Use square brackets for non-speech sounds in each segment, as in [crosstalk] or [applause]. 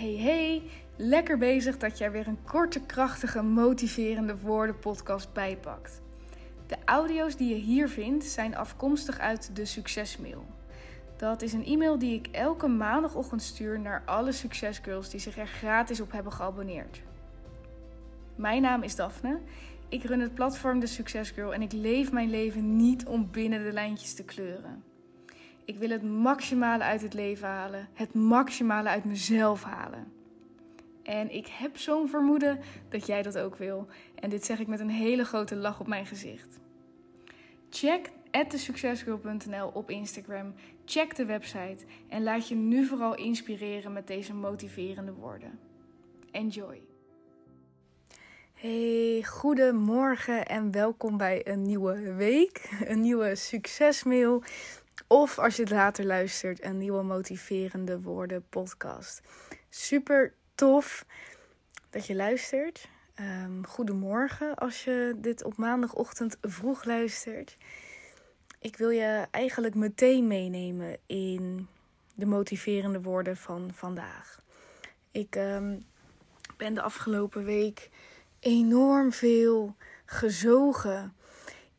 Hey hey, lekker bezig dat jij weer een korte, krachtige, motiverende woorden podcast bijpakt. De audio's die je hier vindt zijn afkomstig uit de Succesmail. Dat is een e-mail die ik elke maandagochtend stuur naar alle succesgirls die zich er gratis op hebben geabonneerd. Mijn naam is Daphne. Ik run het platform De Succesgirl en ik leef mijn leven niet om binnen de lijntjes te kleuren. Ik wil het maximale uit het leven halen, het maximale uit mezelf halen. En ik heb zo'n vermoeden dat jij dat ook wil. En dit zeg ik met een hele grote lach op mijn gezicht. Check thesuccesgirl.nl op Instagram. Check de website en laat je nu vooral inspireren met deze motiverende woorden. Enjoy. Hey, goedemorgen en welkom bij een nieuwe week, een nieuwe succesmail. Of als je het later luistert, een nieuwe motiverende woorden podcast. Super tof dat je luistert. Um, goedemorgen als je dit op maandagochtend vroeg luistert. Ik wil je eigenlijk meteen meenemen in de motiverende woorden van vandaag. Ik um, ben de afgelopen week enorm veel gezogen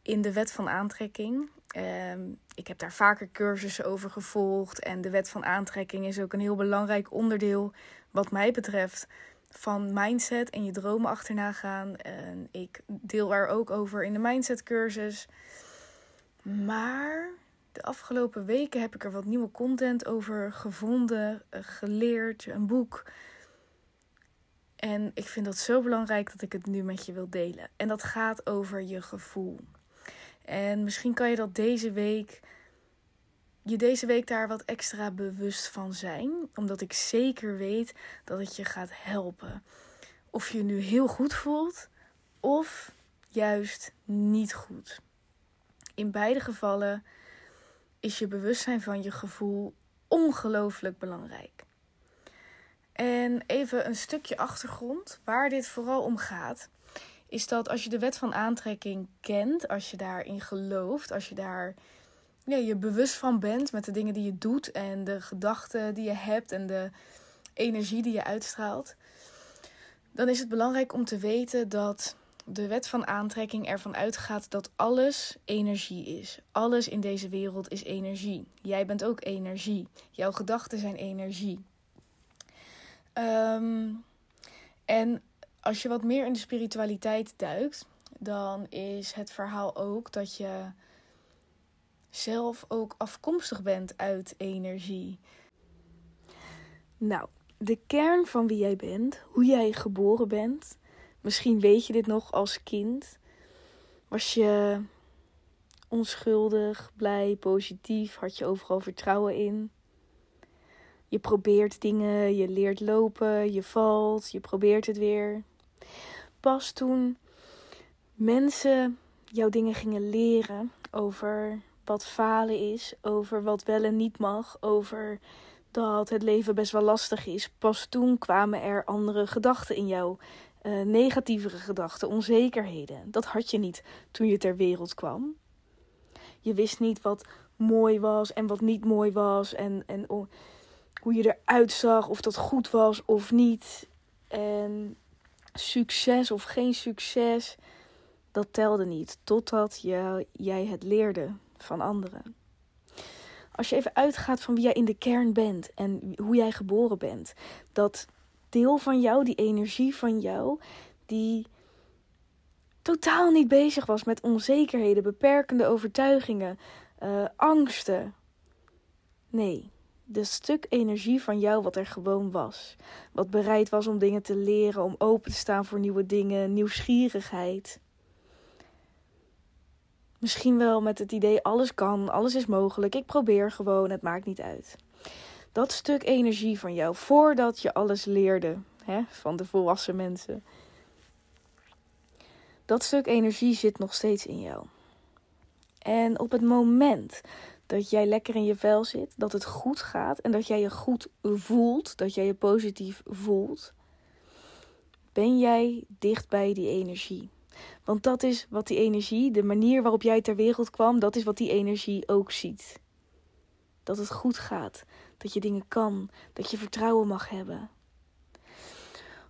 in de wet van aantrekking. Um, ik heb daar vaker cursussen over gevolgd. En de wet van aantrekking is ook een heel belangrijk onderdeel, wat mij betreft, van mindset en je dromen achterna gaan. Ik deel er ook over in de mindset cursus. Maar de afgelopen weken heb ik er wat nieuwe content over gevonden, eh, geleerd, een boek. En ik vind dat zo belangrijk dat ik het nu met je wil delen. En dat gaat over je gevoel. En misschien kan je dat deze week, je deze week daar wat extra bewust van zijn. Omdat ik zeker weet dat het je gaat helpen. Of je nu heel goed voelt of juist niet goed. In beide gevallen is je bewustzijn van je gevoel ongelooflijk belangrijk. En even een stukje achtergrond waar dit vooral om gaat is dat als je de wet van aantrekking kent, als je daarin gelooft, als je daar je bewust van bent met de dingen die je doet en de gedachten die je hebt en de energie die je uitstraalt, dan is het belangrijk om te weten dat de wet van aantrekking ervan uitgaat dat alles energie is. Alles in deze wereld is energie. Jij bent ook energie. Jouw gedachten zijn energie. Um, en als je wat meer in de spiritualiteit duikt, dan is het verhaal ook dat je zelf ook afkomstig bent uit energie. Nou, de kern van wie jij bent, hoe jij geboren bent. Misschien weet je dit nog als kind. Was je onschuldig, blij, positief? Had je overal vertrouwen in? Je probeert dingen, je leert lopen, je valt, je probeert het weer pas toen mensen jouw dingen gingen leren over wat falen is, over wat wel en niet mag, over dat het leven best wel lastig is, pas toen kwamen er andere gedachten in jou. Uh, negatievere gedachten, onzekerheden. Dat had je niet toen je ter wereld kwam. Je wist niet wat mooi was en wat niet mooi was. En, en hoe je eruit zag, of dat goed was of niet. En succes of geen succes, dat telde niet. Totdat jij het leerde van anderen. Als je even uitgaat van wie jij in de kern bent en hoe jij geboren bent, dat deel van jou, die energie van jou, die totaal niet bezig was met onzekerheden, beperkende overtuigingen, uh, angsten. Nee, de stuk energie van jou wat er gewoon was. Wat bereid was om dingen te leren, om open te staan voor nieuwe dingen, nieuwsgierigheid. Misschien wel met het idee: alles kan, alles is mogelijk, ik probeer gewoon, het maakt niet uit. Dat stuk energie van jou, voordat je alles leerde hè, van de volwassen mensen. Dat stuk energie zit nog steeds in jou. En op het moment dat jij lekker in je vel zit, dat het goed gaat en dat jij je goed voelt, dat jij je positief voelt, ben jij dicht bij die energie. Want dat is wat die energie, de manier waarop jij ter wereld kwam, dat is wat die energie ook ziet. Dat het goed gaat, dat je dingen kan, dat je vertrouwen mag hebben.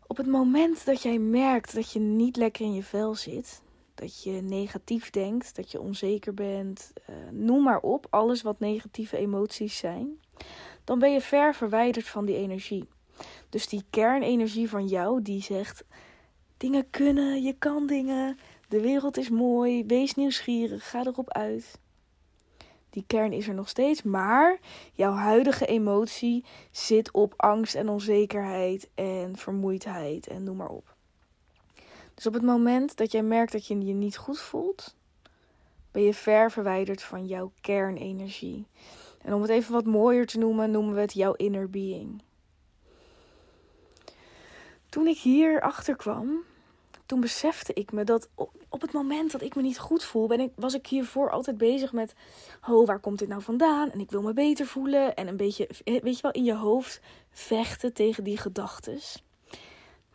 Op het moment dat jij merkt dat je niet lekker in je vel zit, dat je negatief denkt, dat je onzeker bent, uh, noem maar op, alles wat negatieve emoties zijn, dan ben je ver verwijderd van die energie. Dus die kernenergie van jou die zegt: dingen kunnen, je kan dingen, de wereld is mooi, wees nieuwsgierig, ga erop uit. Die kern is er nog steeds, maar jouw huidige emotie zit op angst en onzekerheid en vermoeidheid en noem maar op. Dus op het moment dat jij merkt dat je je niet goed voelt, ben je ver verwijderd van jouw kernenergie. En om het even wat mooier te noemen, noemen we het jouw inner being. Toen ik hier achter kwam, toen besefte ik me dat op het moment dat ik me niet goed voel, ben ik, was ik hiervoor altijd bezig met: oh, waar komt dit nou vandaan? En ik wil me beter voelen. En een beetje, eh, weet je wel, in je hoofd vechten tegen die gedachten.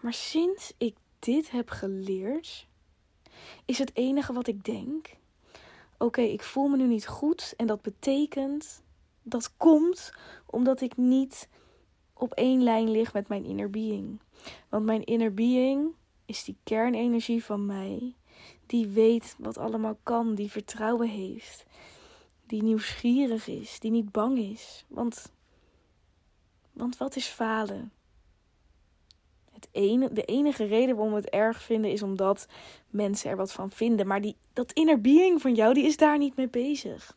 Maar sinds ik dit heb geleerd, is het enige wat ik denk: oké, ik voel me nu niet goed. En dat betekent, dat komt omdat ik niet op één lijn lig met mijn inner being. Want mijn inner being is die kernenergie van mij, die weet wat allemaal kan, die vertrouwen heeft, die nieuwsgierig is, die niet bang is. Want, want wat is falen? Het ene, de enige reden waarom we het erg vinden is omdat mensen er wat van vinden. Maar die, dat inner being van jou, die is daar niet mee bezig.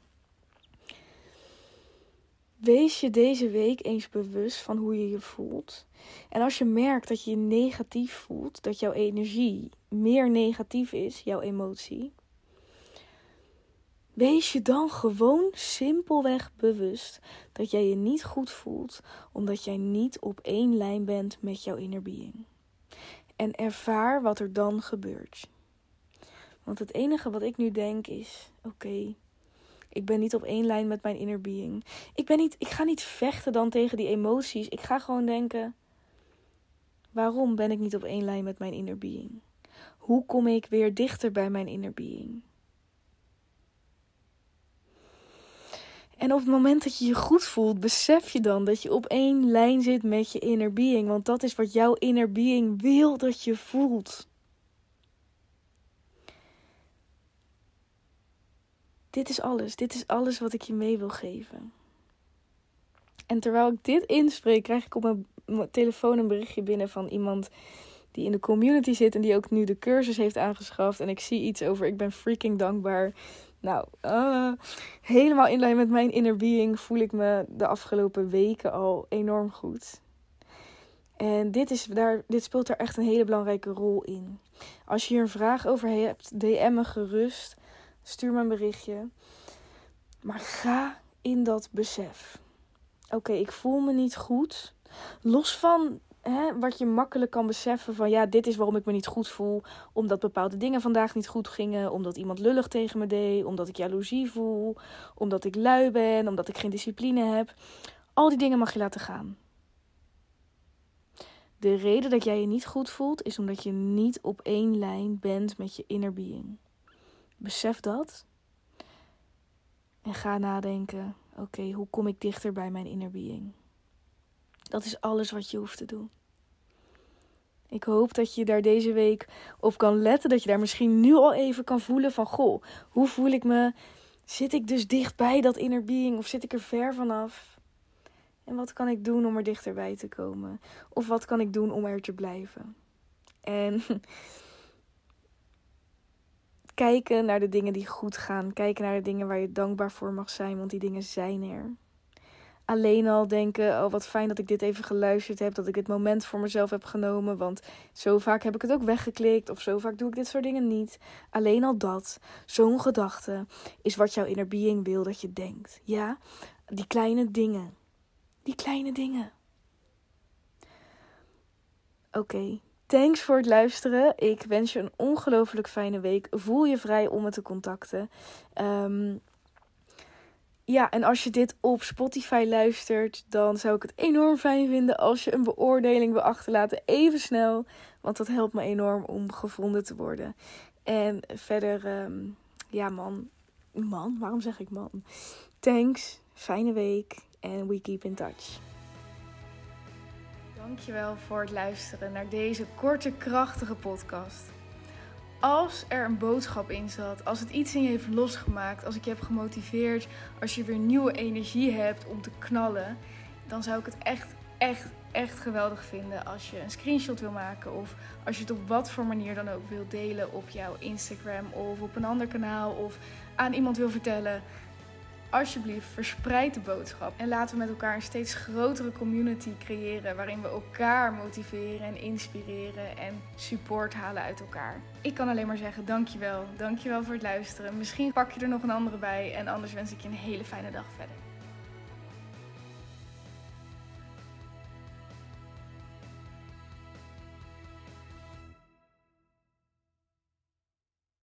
Wees je deze week eens bewust van hoe je je voelt. En als je merkt dat je je negatief voelt, dat jouw energie meer negatief is, jouw emotie, wees je dan gewoon simpelweg bewust dat jij je niet goed voelt, omdat jij niet op één lijn bent met jouw inner being. En ervaar wat er dan gebeurt. Want het enige wat ik nu denk is: oké, ik ben niet op één lijn met mijn inner being. Ik, ben niet, ik ga niet vechten dan tegen die emoties. Ik ga gewoon denken: waarom ben ik niet op één lijn met mijn inner being? Hoe kom ik weer dichter bij mijn inner being? En op het moment dat je je goed voelt, besef je dan dat je op één lijn zit met je inner being. Want dat is wat jouw inner being wil dat je voelt. Dit is alles. Dit is alles wat ik je mee wil geven. En terwijl ik dit inspreek, krijg ik op mijn telefoon een berichtje binnen van iemand die in de community zit en die ook nu de cursus heeft aangeschaft. En ik zie iets over ik ben freaking dankbaar. Nou, uh, helemaal in lijn met mijn inner being voel ik me de afgelopen weken al enorm goed. En dit, is daar, dit speelt daar echt een hele belangrijke rol in. Als je hier een vraag over hebt, DM me gerust. Stuur me een berichtje. Maar ga in dat besef. Oké, ik voel me niet goed. Los van wat je makkelijk kan beseffen van ja, dit is waarom ik me niet goed voel. Omdat bepaalde dingen vandaag niet goed gingen. Omdat iemand lullig tegen me deed. Omdat ik jaloezie voel. Omdat ik lui ben. Omdat ik geen discipline heb. Al die dingen mag je laten gaan. De reden dat jij je niet goed voelt is omdat je niet op één lijn bent met je inner being. Besef dat. En ga nadenken: oké, hoe kom ik dichter bij mijn inner being? Dat is alles wat je hoeft te doen. Ik hoop dat je daar deze week op kan letten. Dat je daar misschien nu al even kan voelen van... Goh, hoe voel ik me? Zit ik dus dichtbij dat inner being of zit ik er ver vanaf? En wat kan ik doen om er dichterbij te komen? Of wat kan ik doen om er te blijven? En [laughs] kijken naar de dingen die goed gaan. Kijken naar de dingen waar je dankbaar voor mag zijn, want die dingen zijn er. Alleen al denken, oh wat fijn dat ik dit even geluisterd heb, dat ik het moment voor mezelf heb genomen, want zo vaak heb ik het ook weggeklikt of zo vaak doe ik dit soort dingen niet. Alleen al dat, zo'n gedachte, is wat jouw inner being wil dat je denkt. Ja, die kleine dingen. Die kleine dingen. Oké, Thanks voor het luisteren. Ik wens je een ongelooflijk fijne week. Voel je vrij om me te contacten. Ehm, ja, en als je dit op Spotify luistert, dan zou ik het enorm fijn vinden als je een beoordeling wil achterlaten. Even snel, want dat helpt me enorm om gevonden te worden. En verder, ehm, ja man, man, waarom zeg ik man? Thanks, fijne week en we keep in touch. Dankjewel voor het luisteren naar deze korte, krachtige podcast. Als er een boodschap in zat, als het iets in je heeft losgemaakt, als ik je heb gemotiveerd, als je weer nieuwe energie hebt om te knallen, dan zou ik het echt, echt, echt geweldig vinden als je een screenshot wil maken of als je het op wat voor manier dan ook wil delen op jouw Instagram of op een ander kanaal of aan iemand wil vertellen. Alsjeblieft, verspreid de boodschap en laten we met elkaar een steeds grotere community creëren waarin we elkaar motiveren en inspireren en support halen uit elkaar. Ik kan alleen maar zeggen dankjewel. Dankjewel voor het luisteren. Misschien pak je er nog een andere bij en anders wens ik je een hele fijne dag verder.